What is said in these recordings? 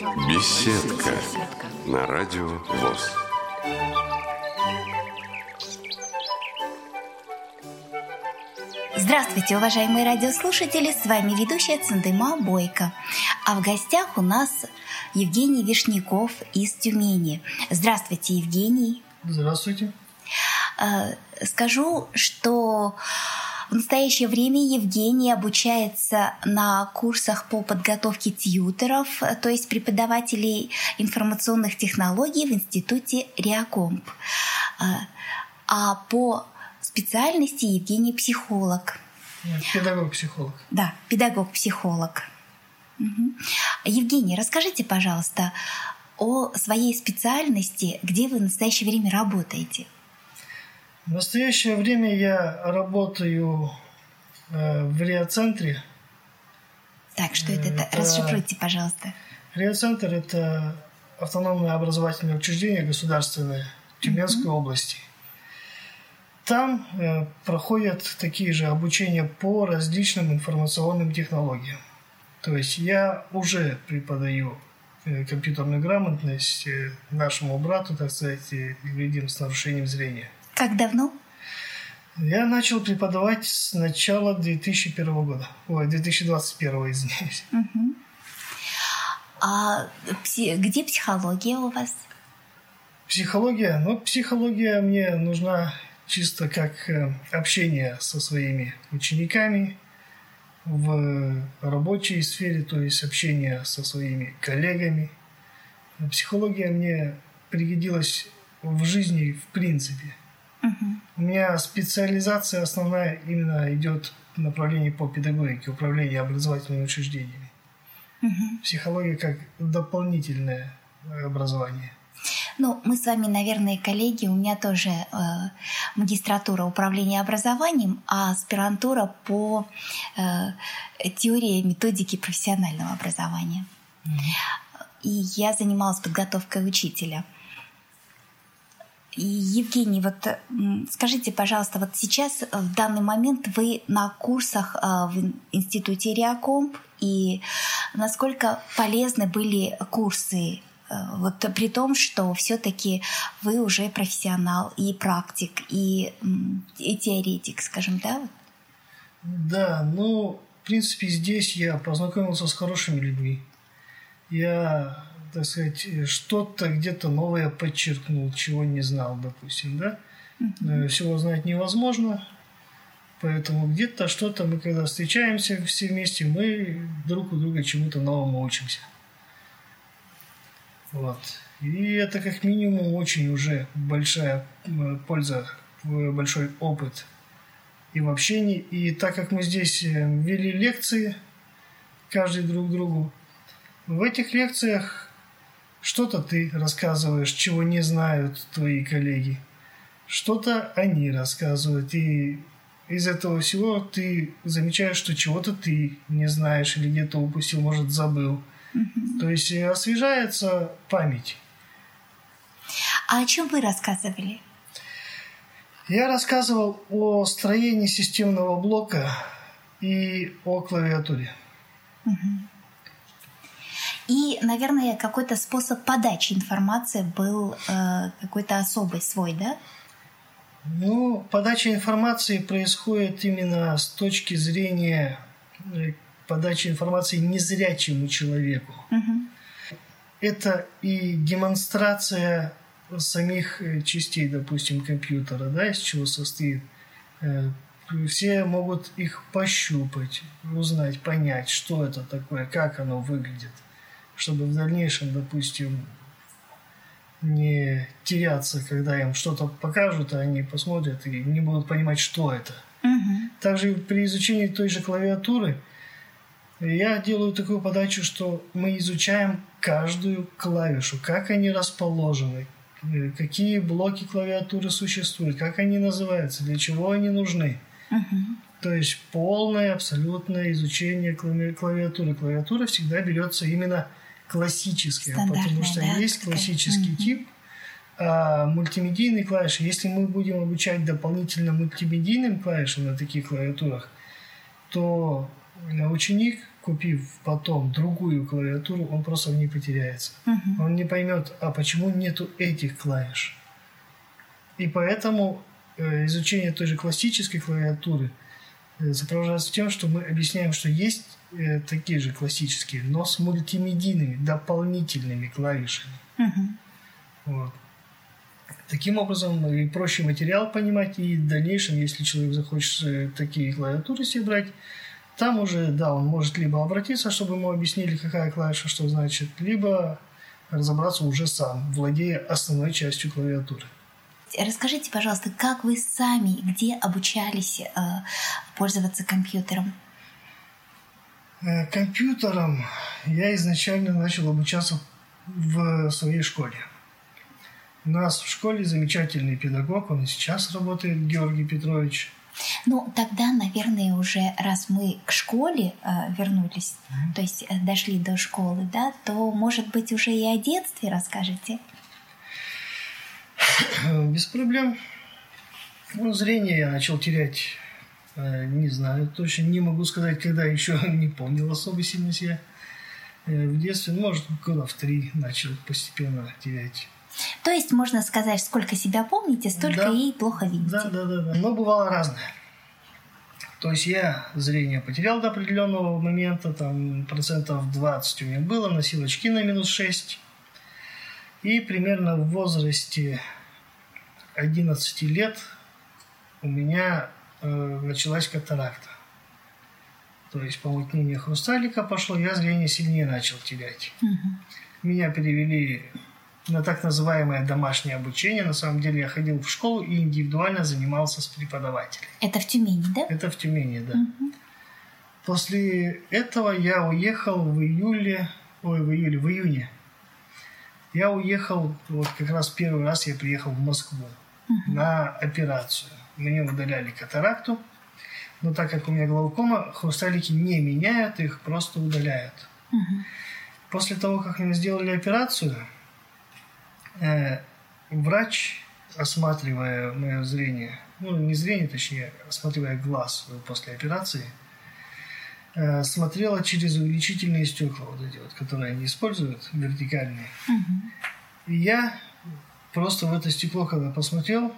Беседка на радио ВОЗ. Здравствуйте, уважаемые радиослушатели! С вами ведущая Цендыма Бойко. А в гостях у нас Евгений Вишняков из Тюмени. Здравствуйте, Евгений. Здравствуйте. Э, скажу, что в настоящее время Евгений обучается на курсах по подготовке тьютеров, то есть преподавателей информационных технологий в институте Реакомп. Э, а по специальности Евгений психолог. Педагог-психолог. Да, педагог-психолог. Угу. Евгений, расскажите, пожалуйста, о своей специальности, где вы в настоящее время работаете. В настоящее время я работаю э, в РИА-центре. Так, что это? это? Расшифруйте, пожалуйста. РИА-центр – это автономное образовательное учреждение государственное Тюменской mm-hmm. области. Там э, проходят такие же обучения по различным информационным технологиям. То есть я уже преподаю э, компьютерную грамотность э, нашему брату, так сказать, людям с нарушением зрения. Как давно? Я начал преподавать с начала 2001 года. Ой, 2021, извиняюсь. Угу. А где психология у вас? Психология? Ну, психология мне нужна чисто как э, общение со своими учениками в рабочей сфере, то есть общение со своими коллегами. Психология мне пригодилась в жизни в принципе. Угу. У меня специализация основная именно идет в направлении по педагогике, управления образовательными учреждениями. Угу. Психология как дополнительное образование. Ну, мы с вами, наверное, коллеги. У меня тоже э, магистратура управления образованием, а аспирантура по э, теории методики профессионального образования. Mm-hmm. И я занималась подготовкой учителя. Евгений, вот скажите, пожалуйста, вот сейчас э, в данный момент вы на курсах э, в институте Реакомп, и насколько полезны были курсы Э, вот при том, что все-таки вы уже профессионал и практик, и, и теоретик, скажем, да? Да, ну, в принципе, здесь я познакомился с хорошими людьми. Я, так сказать, что-то где-то новое подчеркнул, чего не знал, допустим, да? Угу. Всего знать невозможно, поэтому где-то что-то мы, когда встречаемся все вместе, мы друг у друга чему-то новому учимся. Вот. И это как минимум очень уже большая польза, большой опыт и в общении. И так как мы здесь э, вели лекции, каждый друг другу, в этих лекциях что-то ты рассказываешь, чего не знают твои коллеги. Что-то они рассказывают. И из этого всего ты замечаешь, что чего-то ты не знаешь или где-то упустил, может, забыл. То есть э, освежается память. А о чем вы рассказывали? Я рассказывал о строении системного блока и о клавиатуре. И, наверное, какой-то способ подачи информации был э, какой-то особый свой, да? Ну, подача информации происходит именно с точки зрения э, подачи информации незрячему человеку. Угу. Это и демонстрация самих э, частей, допустим, компьютера, да, из чего состоит. Э, все могут их пощупать, узнать, понять, что это такое, как оно выглядит, чтобы в дальнейшем, допустим, не теряться, когда им что-то покажут, а они посмотрят и не будут понимать, что это. Угу. Также при изучении той же клавиатуры – я делаю такую подачу, что мы изучаем каждую клавишу, как они расположены, э, какие блоки клавиатуры существуют, как они называются, для чего они нужны. Uh-huh. То есть полное, абсолютное изучение клавиатуры. Клавиатура всегда берется именно классическая, потому что да, есть классический uh-huh. тип, а мультимедийные клавиши. Если мы будем обучать дополнительно мультимедийным клавишам на таких клавиатурах, то ученик купив потом другую клавиатуру, он просто в ней потеряется. Мгм. Он не поймет, а почему нету этих клавиш. И поэтому э, изучение той же классической клавиатуры э, сопровождается тем, что мы объясняем, что есть э, такие же классические, но с мультимедийными, дополнительными клавишами. Мгм. Вот. Таким образом, и проще материал понимать, и в дальнейшем, если человек захочет э, такие клавиатуры себе брать, там уже, да, он может либо обратиться, чтобы ему объяснили, какая клавиша что значит, либо разобраться уже сам, владея основной частью клавиатуры. Расскажите, пожалуйста, как вы сами, где обучались э, пользоваться компьютером? Э, Компьютером я изначально начал обучаться в своей школе. У нас в школе замечательный педагог, он и сейчас работает, Георгий Петрович. Ну, тогда, наверное, уже раз мы к школе э, вернулись, то есть э, дошли до школы, да, то, может быть, уже и о детстве расскажете? Без проблем. Ну, зрение я начал терять, э, не знаю, точно не могу сказать, когда еще не помнил особо сильно себя. Э, В детстве, ну, может, года в три начал постепенно терять. То есть можно сказать, сколько себя помните, столько Да. и плохо видите. Да, да, да, да. Но бывало разное. То есть я зрение потерял до определенного момента, там процентов 20 у меня было, носил очки на минус 6. И примерно в возрасте 11 лет у меня э, началась катаракта. То есть помутнение хрусталика пошло, я зрение сильнее начал терять. Мгм. Меня перевели на так называемое домашнее обучение. На самом деле я ходил в школу и индивидуально занимался с преподавателем. Это в Тюмени, да? Это в Тюмени, да. Мгм. После этого я уехал в июле, ой, в июле, в июне. Я уехал, вот как раз первый раз я приехал в Москву на операцию. Мне удаляли катаракту, но так как у меня глаукома, хрусталики не меняют, их просто удаляют. Мгм. После того, как мне сделали операцию, э, врач, осматривая мое зрение, ну, не зрение, точнее, осматривая глаз после операции, э, смотрела через увеличительные стекла, вот эти вот, которые они используют, вертикальные. Мгм. И я просто в это стекло, когда посмотрел,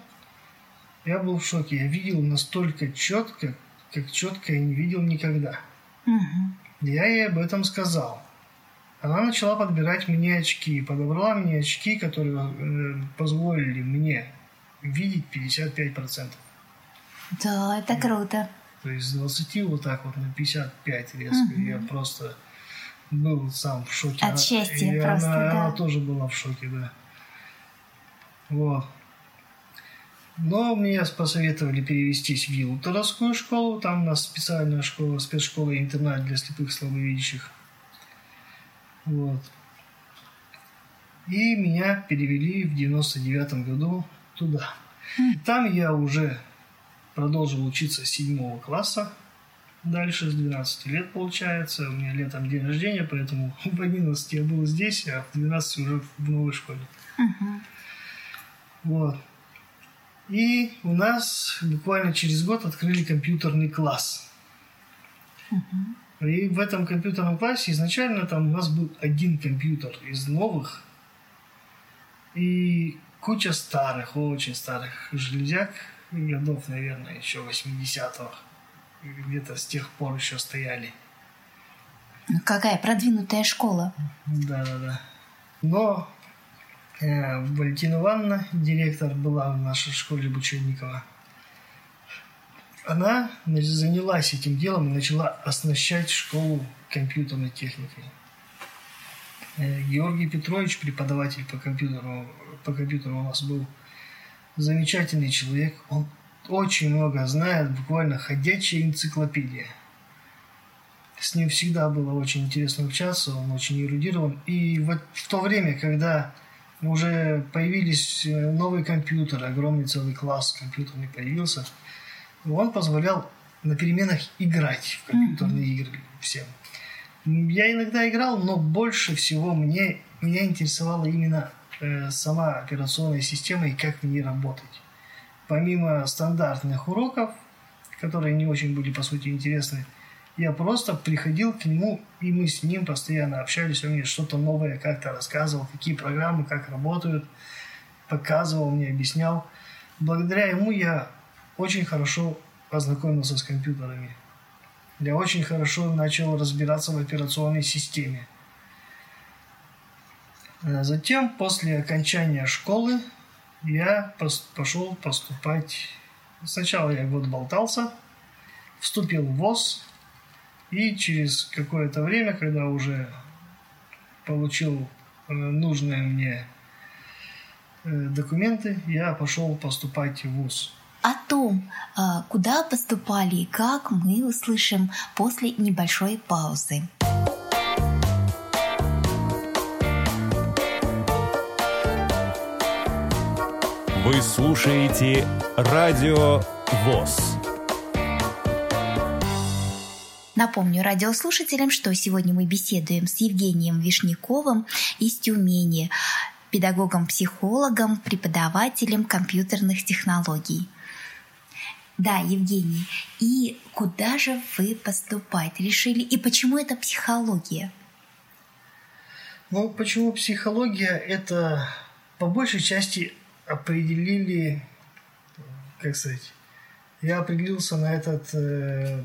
я был в шоке. Я видел настолько четко, как четко я не видел никогда. Мгм. Я ей об этом сказал. Она начала подбирать мне очки. Подобрала мне очки, которые э, позволили мне видеть 55%. Да, это круто. То есть с 20 вот так вот на 55 резко. Мгм. Я просто был сам в шоке. От счастья и просто, она, да. она тоже была в шоке, да. Вот. Но мне посоветовали перевестись в Елуторовскую школу. Там у нас специальная школа, спецшкола и интернат для слепых и слабовидящих. Вот. И меня перевели в 99 году туда. Там я уже продолжил учиться с седьмого класса. Дальше с 12 лет получается. У меня летом день рождения, поэтому в 11 я был здесь, а в 12 уже в новой школе. Мгм. Вот. И у нас буквально через год открыли компьютерный класс. И в этом компьютерном классе изначально там у нас был один компьютер из новых и куча старых, очень старых железяк годов, наверное, еще 80-х. Где-то с тех пор еще стояли. Какая продвинутая школа. Да, да, да. Но Валентина Ивановна, директор была в нашей школе Бученникова, она занялась этим делом и начала оснащать школу компьютерной техникой. Э, Георгий Петрович, преподаватель по компьютеру, по компьютеру у нас был замечательный человек. Он очень много знает, буквально ходячая энциклопедия. С ним всегда было очень интересно общаться, он очень эрудирован. И вот в то время, когда уже появились э, новые компьютеры, огромный целый класс компьютерный появился, он позволял на переменах играть в компьютерные игры всем. Я иногда играл, но больше всего мне, меня интересовала именно э, сама операционная система и как в ней работать. Помимо стандартных уроков, которые не очень были, по сути, интересны, Я просто приходил к нему, и мы с ним постоянно общались. Он мне что-то новое как-то рассказывал, какие программы, как работают, показывал мне, объяснял. Благодаря ему я очень хорошо познакомился с компьютерами. Я очень хорошо начал разбираться в операционной системе. А затем, после окончания школы, я пошел поступать. Сначала я год болтался, вступил в ВОЗ, и через какое-то время, когда уже получил э, нужные мне э, документы, я пошел поступать в ВУЗ. О том, а, куда поступали и как, мы услышим после небольшой паузы. Вы слушаете Радио ВОЗ. Напомню радиослушателям, что сегодня мы беседуем с Евгением Вишняковым из Тюмени, педагогом-психологом, преподавателем компьютерных технологий. Да, Евгений, и куда же вы поступать решили, и почему это психология? Ну, почему психология? Это по большей части определили, как сказать, я определился на этот э,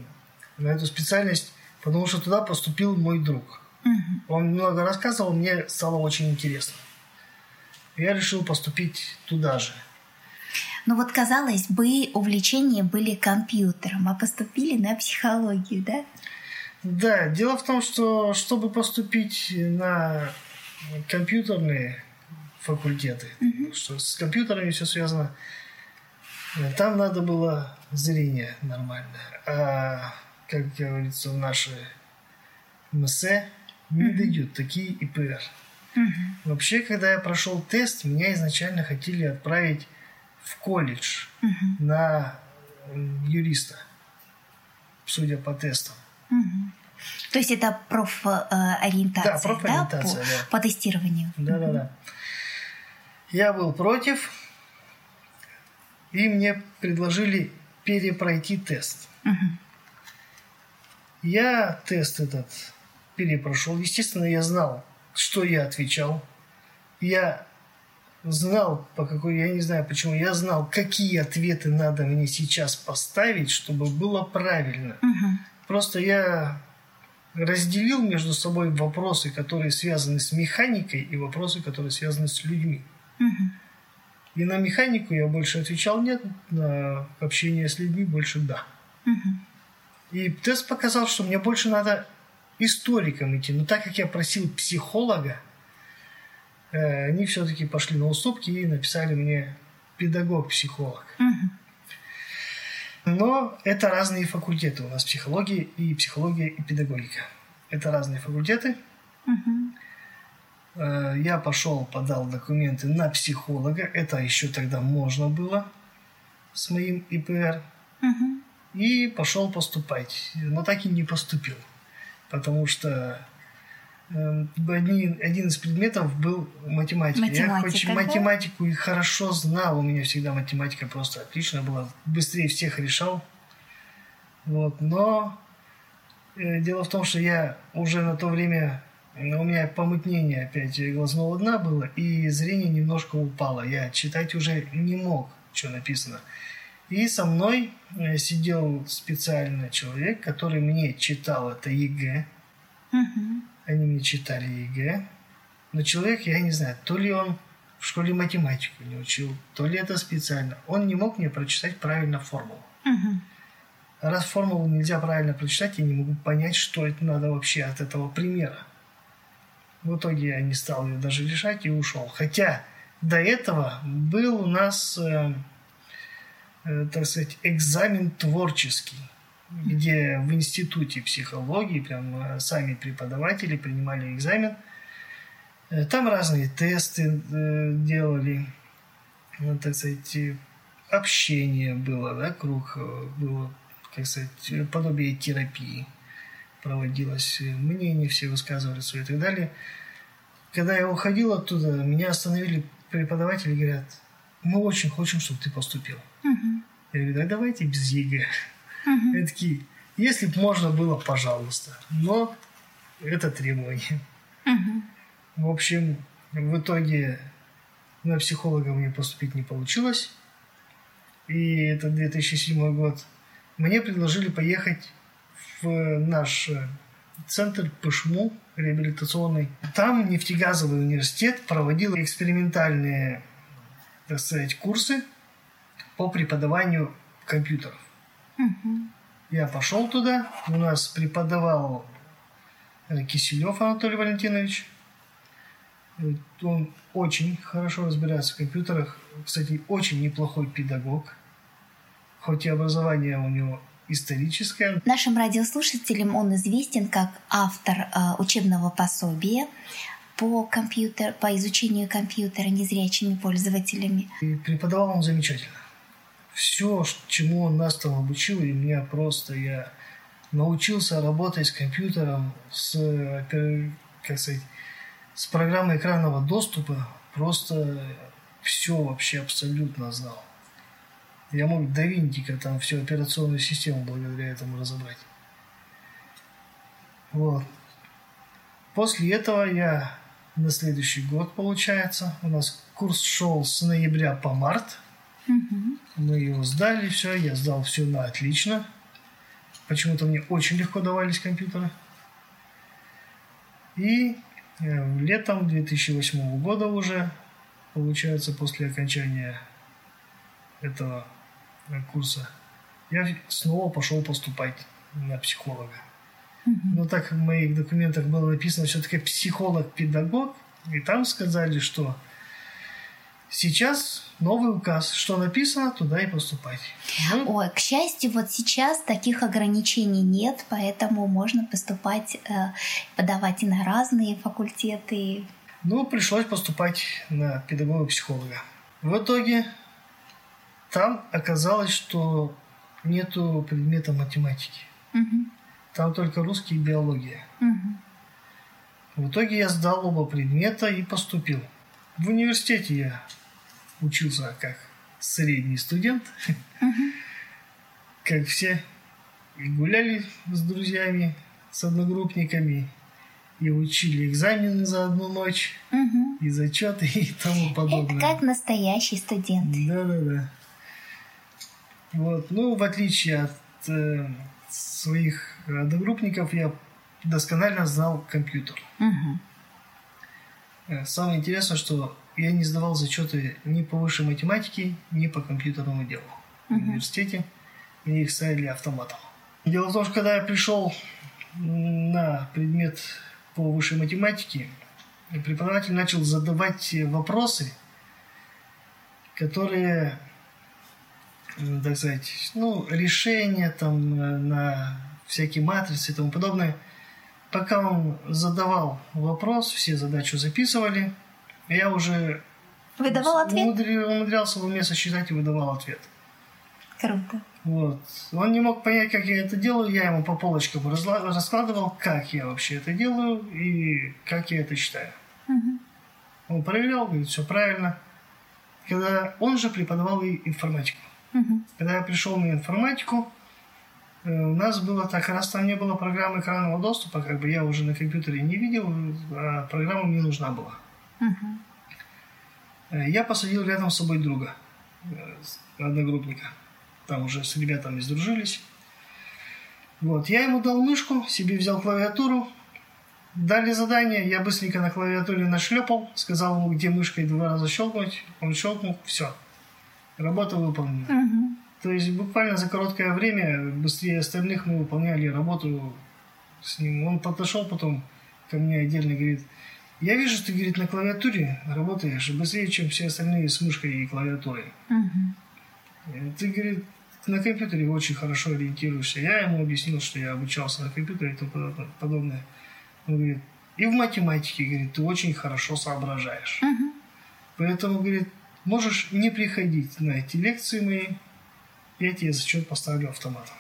на эту специальность, потому что туда поступил мой друг. Угу. Он много рассказывал, мне стало очень интересно. Я решил поступить туда же. Ну вот, казалось бы, увлечения были компьютером, а поступили на психологию, да? Да, дело в том, что чтобы поступить на компьютерные факультеты, угу. что с компьютерами все связано, там надо было зрение нормальное. А как говорится, в наши МСЭ не дают такие ИПР. Mm-hmm. Вообще, когда я прошел тест, меня изначально хотели отправить в колледж mm-hmm. на юриста, судя по тестам. Mm-hmm. То есть это профориентация, да, профориентация, да, по, да. по тестированию. Да, да, да. Я был против, и мне предложили перепройти тест. Угу. Я тест этот перепрошел. Естественно, я знал, что я отвечал. Я знал, по какой, я не знаю почему, я знал, какие ответы надо мне сейчас поставить, чтобы было правильно. Угу. Просто я разделил между собой вопросы, которые связаны с механикой, и вопросы, которые связаны с людьми. Угу. И на механику я больше отвечал нет, на общение с людьми больше да. Угу. И тест показал, что мне больше надо историкам идти. Но так как я просил психолога, э, они все-таки пошли на уступки и написали мне педагог-психолог. Но это разные факультеты. У нас психология и психология и педагогика. Это разные факультеты. Э, я пошел, подал документы на психолога. Это еще тогда можно было с моим ИПР. Угу и пошел поступать. Но так и не поступил, потому что э, один, один из предметов был математика. математика Я хоть да? математику и хорошо знал, у меня всегда математика просто отлично была, быстрее всех решал. Вот, но э, дело в том, что я уже на то время у меня помутнение опять глазного дна было, и зрение немножко упало. Я читать уже не мог, что написано. И со мной э, сидел специально человек, который мне читал это ЕГЭ. Угу. Они мне читали ЕГЭ. Но человек, я не знаю, то ли он в школе математику не учил, то ли это специально. Он не мог мне прочитать правильно формулу. Угу. раз формулу нельзя правильно прочитать, я не могу понять, что это надо вообще от этого примера. В итоге я не стал ее даже решать и ушел. Хотя до этого был у нас Э, так сказать, экзамен творческий, где в институте психологии прям э, сами преподаватели принимали экзамен. Э, там разные тесты делали, ну, так сказать, общение было, да, круг было, как сказать, подобие терапии проводилось, мнения все высказывали свои и так далее. Когда я уходил оттуда, меня остановили преподаватели и говорят, мы очень хотим, чтобы ты поступил. Угу. Я говорю, да давайте без ЕГЭ. Угу. Они такие, Если бы можно было, пожалуйста. Но это требование. Мгм. В общем, в итоге на психолога мне поступить не получилось. И это 2007 год. Мне предложили поехать в наш э, центр ПШМУ реабилитационный. Там нефтегазовый университет проводил экспериментальные, так сказать, курсы по преподаванию компьютеров. Мгм. Я пошел туда, у нас преподавал э, Киселев Анатолий Валентинович. Э, Он очень хорошо разбирается в компьютерах. Кстати, очень неплохой педагог. Хоть и образование у него историческое. Нашим радиослушателям он известен как автор э, учебного пособия по, компьютер, по изучению компьютера незрячими пользователями. И преподавал он замечательно. Все, чему он нас там обучил, и меня просто я научился работать с компьютером, с, опер- как сказать, с программой экранного доступа. Просто все вообще абсолютно знал. Я мог до винтика там всю операционную систему благодаря этому разобрать. Вот. После этого я на следующий год, получается, у нас курс шел с ноября по март. Мгм. Мы его сдали, все, я сдал все на отлично. Почему-то мне очень легко давались компьютеры. И э, летом 2008 года уже, получается, после окончания этого э, курса, я снова пошел поступать на психолога. Но так как в моих документах было написано все-таки психолог-педагог, и там сказали, что сейчас новый указ, что написано, туда и поступать. Ну, Ой, к счастью, вот сейчас таких ограничений нет, поэтому можно поступать, э, подавать и на разные факультеты. Ну, пришлось поступать на педагога-психолога. В итоге там оказалось, что нету предмета математики. Мгм. Там только русский и биология. Мгм. В итоге я сдал оба предмета и поступил. В университете я учился как средний студент, как все. И гуляли с друзьями, с одногруппниками, и учили экзамены за одну ночь, и зачеты, и тому Это подобное. как настоящий студент. Да-да-да. Вот. Ну, в отличие от э, своих одногруппников, я досконально знал компьютер. Мгм. Э, Самое интересное, что я не сдавал зачеты ни по высшей математике, ни по компьютерному делу в университете. Мне их ставили автоматом. Дело в том, что когда я пришел на предмет по высшей математике, преподаватель начал задавать вопросы, которые, так сказать, ну, решения там э, на всякие матрицы и тому подобное. Пока он задавал вопрос, все задачу записывали, я уже Выдавал ответ? умудри- умудрялся в уме сосчитать и выдавал ответ. Круто. Вот. Он не мог понять, как я это делаю. Я ему по полочкам раскладывал, как я вообще это делаю и как я это считаю. Мгм. Он проверял, говорит, все правильно. Когда он же преподавал и информатику. Мгм. Когда я пришел на информатику, у нас было так, раз там не было программы экранного доступа, как бы я уже на компьютере не видел, а программа мне нужна была. Э, Я посадил рядом с собой друга, э, одногруппника. Там уже с ребятами сдружились. Вот, я ему дал мышку, себе взял клавиатуру. Дали задание, я быстренько на клавиатуре нашлепал, сказал ему, где мышкой два раза щелкнуть. Он щелкнул, все. Работа выполнена. Мгм. То есть буквально за короткое время, быстрее остальных, мы выполняли работу с ним. Он подошел потом ко мне отдельно и говорит, я вижу, ты, говорит, на клавиатуре работаешь быстрее, чем все остальные с мышкой и клавиатурой. Э, Ты, говорит, на компьютере очень хорошо ориентируешься. Я ему объяснил, что я обучался на компьютере и тому подо- подобное. Он говорит, и в математике, говорит, ты очень хорошо соображаешь. Мгм. Поэтому, говорит, можешь не приходить на эти лекции мои, я тебе зачет поставлю автоматом.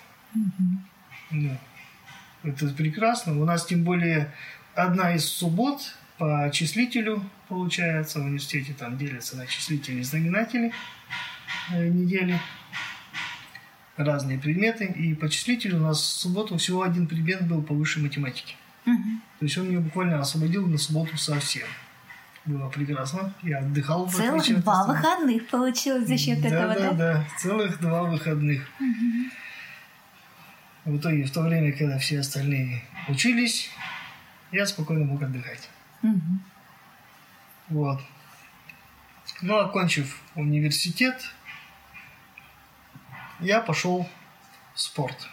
Ну, это прекрасно. У нас тем более одна из суббот по числителю получается. В университете там делятся на числители и знаменатели э, недели. разные предметы. И по числителю у нас в субботу всего один предмет был по высшей математике. Угу. То есть он меня буквально освободил на субботу совсем. Было прекрасно. Я отдыхал. Целых от два выходных получилось за счет да, этого, да, да? да, целых два выходных. В итоге, в то время, когда все остальные учились, я спокойно мог отдыхать. Мгм. Вот. Ну, окончив университет, я пошел в спорт.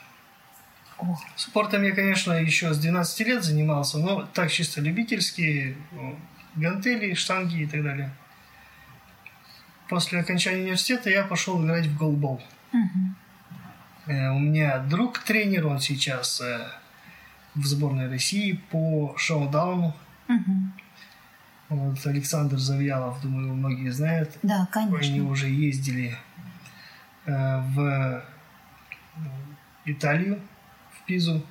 О, Спортом я, конечно, еще с 12 лет занимался, но так чисто любительские, ну, гантели, штанги и так далее. После окончания университета я пошел играть в голбол. мгм. Э, У меня друг тренер, он сейчас э, в сборной России по шоу-дауну. Мгм. Вот Александр Завьялов, думаю, многие знают. Да, Они конечно. уже ездили э, в Италию, в Пизу,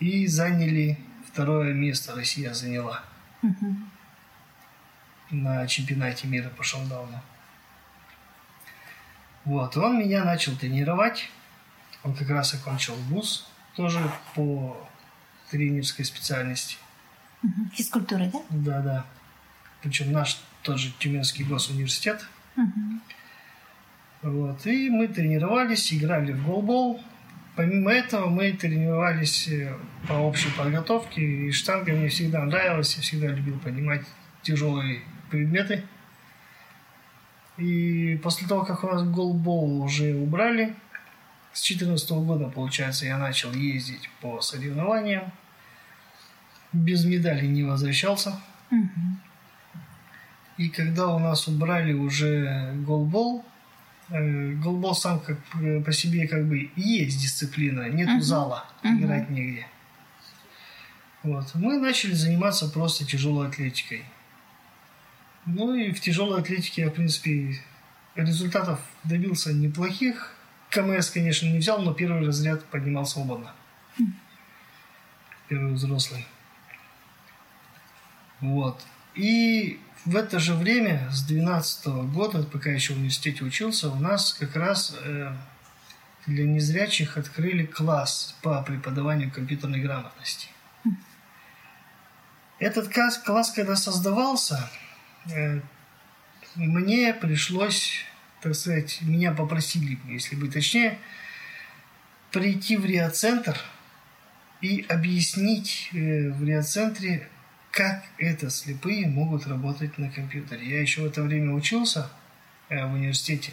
и заняли второе место. Россия заняла Мгм. На чемпионате мира по шоу-дауну. Вот, и он меня начал тренировать. Он как раз окончил вуз, тоже по тренерской специальности. Мгм. Физкультура, да? Да, да. Причем наш тот же Тюменский госуниверситет. Мгм. Вот. И мы тренировались, играли в голбол. Помимо этого мы тренировались э, по общей подготовке. И штанга мне всегда нравилась. Я всегда любил поднимать тяжелые предметы. И после того, как у нас голбол уже убрали, с 2014 года, получается, я начал ездить по соревнованиям. Без медали не возвращался. Мгм. И когда у нас убрали уже голбол, э, голбол сам как по себе как бы есть дисциплина, нету Мгм. зала, Мгм. играть негде. Вот. Мы начали заниматься просто тяжелой атлетикой. Ну и в тяжелой атлетике я, в принципе, результатов добился неплохих. КМС, конечно, не взял, но первый разряд поднимал свободно. Первый взрослый. Вот. И в это же время, с 12 года, пока еще в университете учился, у нас как раз э, для незрячих открыли класс по преподаванию компьютерной грамотности. Этот класс, класс когда создавался, мне пришлось, так сказать, меня попросили, если быть точнее, прийти в риоцентр и объяснить э, в риоцентре, как это слепые могут работать на компьютере. Я еще в это время учился э, в университете.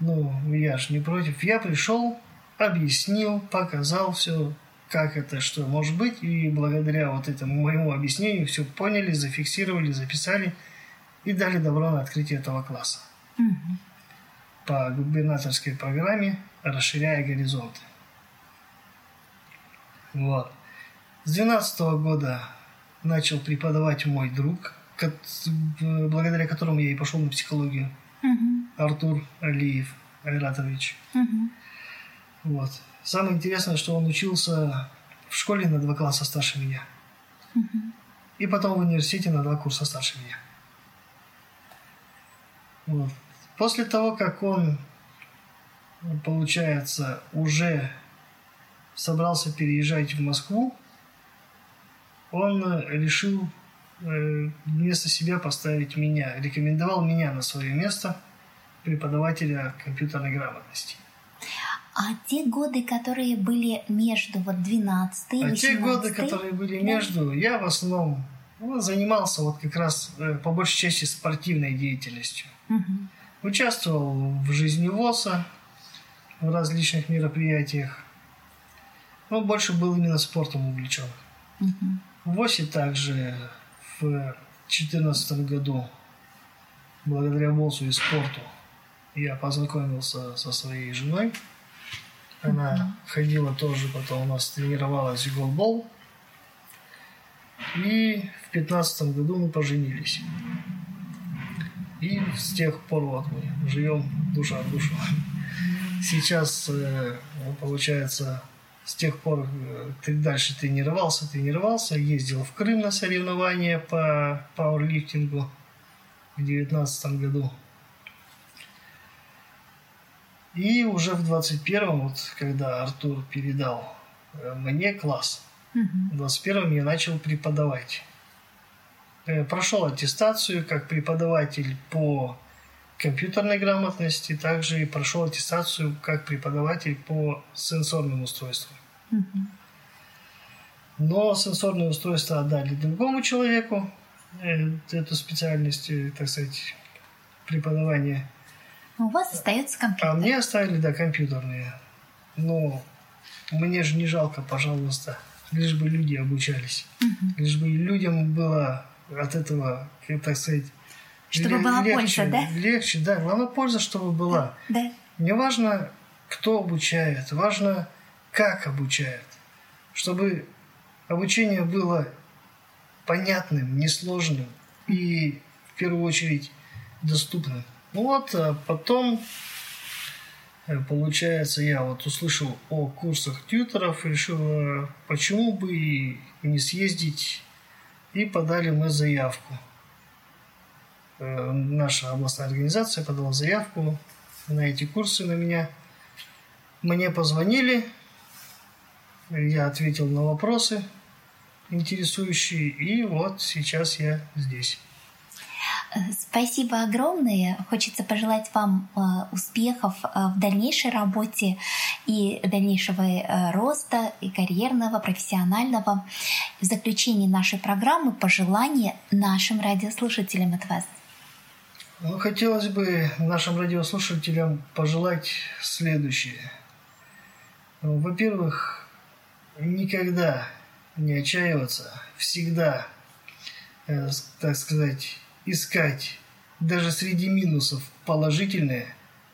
Ну, я же не против. Я пришел, объяснил, показал все, как это, что может быть. И благодаря вот этому моему объяснению все поняли, зафиксировали, записали и дали добро на открытие этого класса Мгм. по губернаторской программе «Расширяя горизонты». Вот. С 2012 года начал преподавать мой друг, благодаря которому я и пошел на психологию, Мгм. Артур Алиев Айратович. Мгм. Вот. Самое интересное, что он учился в школе на два класса старше меня. И потом в университете на два курса старше меня. Вот. После того, как он, получается, уже собрался переезжать в Москву, он решил э, вместо себя поставить меня, рекомендовал меня на свое место преподавателя компьютерной грамотности. А те годы, которые были между вот 12 и А 18 те годы, которые были между, я в основном ну, занимался вот как раз э, по большей части спортивной деятельностью. Мгм. Участвовал в жизни ВОСа, в различных мероприятиях. Но больше был именно спортом увлечен. Мгм. В ВОСе также в 2014 году, благодаря ВОСу и спорту, я познакомился со своей женой. Она ходила тоже, потом у нас тренировалась в голбол. И в 2015 году мы поженились. И с тех пор вот мы живем душа в душу. Сейчас, э, ну, получается, с тех пор э, ты дальше тренировался, тренировался, ездил в Крым на соревнования по пауэрлифтингу в 2019 году. И уже в 21-м, вот, когда Артур передал э, мне класс, в 21-м я начал преподавать. Э, прошел аттестацию как преподаватель по компьютерной грамотности, также и прошел аттестацию как преподаватель по сенсорным устройствам. Но сенсорные устройства отдали другому человеку, э, эту специальность, так сказать, преподавания. У вас остается компьютер. А мне оставили, да, компьютерные. Но мне же не жалко, пожалуйста, лишь бы люди обучались. Угу. Лишь бы людям было от этого, так сказать, чтобы была легче, польза, да? Легче, да. Главное польза, чтобы была. Да. Не важно, кто обучает, важно, как обучает. Чтобы обучение было понятным, несложным и, в первую очередь, доступным. Ну вот, а потом, э, получается, я вот услышал о курсах тьютеров, решил, э, почему бы и не съездить, и подали мы заявку. Наша областная организация подала заявку на эти курсы на меня. Мне позвонили, я ответил на вопросы интересующие, и вот сейчас я здесь. Э, спасибо огромное. Хочется пожелать вам э, успехов в дальнейшей работе и дальнейшего роста и карьерного, профессионального. В заключении нашей программы пожелания нашим радиослушателям от вас. Ну, хотелось бы нашим радиослушателям пожелать следующее. Ну, во-первых, никогда не отчаиваться, всегда, э, так сказать, искать даже среди минусов положительное.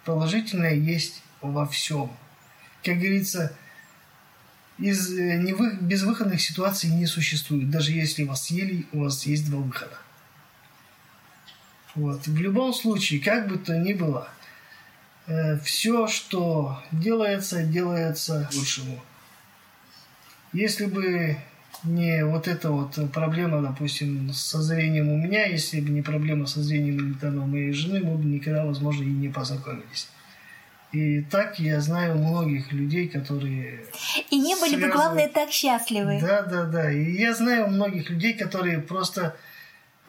Положительное есть во всем. Как говорится, из э, невы... безвыходных ситуаций не существует. Даже если вас съели, у вас есть два выхода. Вот. В любом случае, как бы то ни было, э, все, что делается, делается лучшему. Если бы не вот эта вот проблема, допустим, со зрением у меня, если бы не проблема со зрением у моей жены, мы бы никогда, возможно, и не познакомились. И так я знаю многих людей, которые... И не были связаны... бы, главное, так счастливы. Да, да, да. И я знаю многих людей, которые просто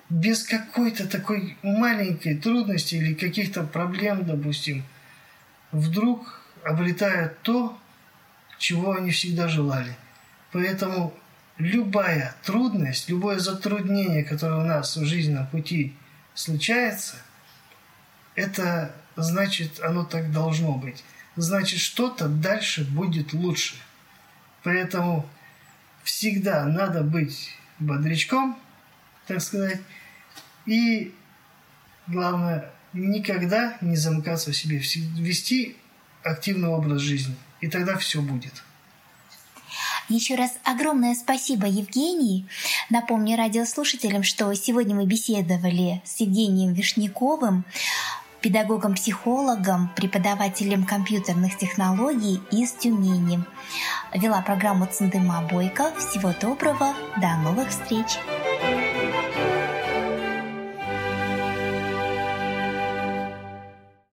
без какой-то такой маленькой трудности или каких-то проблем, допустим, вдруг обретают то, чего они всегда желали. Поэтому любая трудность, любое затруднение, которое у нас в жизненном пути случается, это значит, оно так должно быть. Значит, что-то дальше будет лучше. Поэтому всегда надо быть бодрячком, так сказать. И главное, никогда не замыкаться в себе, вести активный образ жизни. И тогда все будет. Еще раз огромное спасибо, Евгений. Напомню радиослушателям, что сегодня мы беседовали с Евгением Вишняковым, педагогом-психологом, преподавателем компьютерных технологий из Тюмени. Вела программу Цендыма Бойко. Всего доброго, до новых встреч!